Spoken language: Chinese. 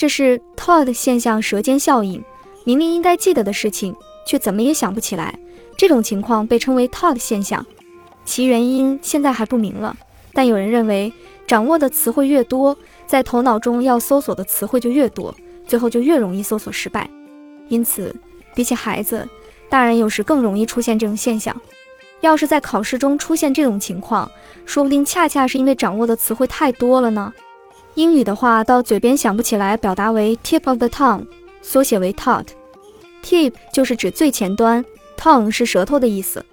这是 Todd 现象舌尖效应，明明应该记得的事情，却怎么也想不起来。这种情况被称为 Todd 现象，其原因现在还不明了。但有人认为，掌握的词汇越多，在头脑中要搜索的词汇就越多，最后就越容易搜索失败。因此，比起孩子，大人有时更容易出现这种现象。要是在考试中出现这种情况，说不定恰恰是因为掌握的词汇太多了呢。英语的话，到嘴边想不起来，表达为 tip of the tongue，缩写为 TOT。tip 就是指最前端，tongue 是舌头的意思。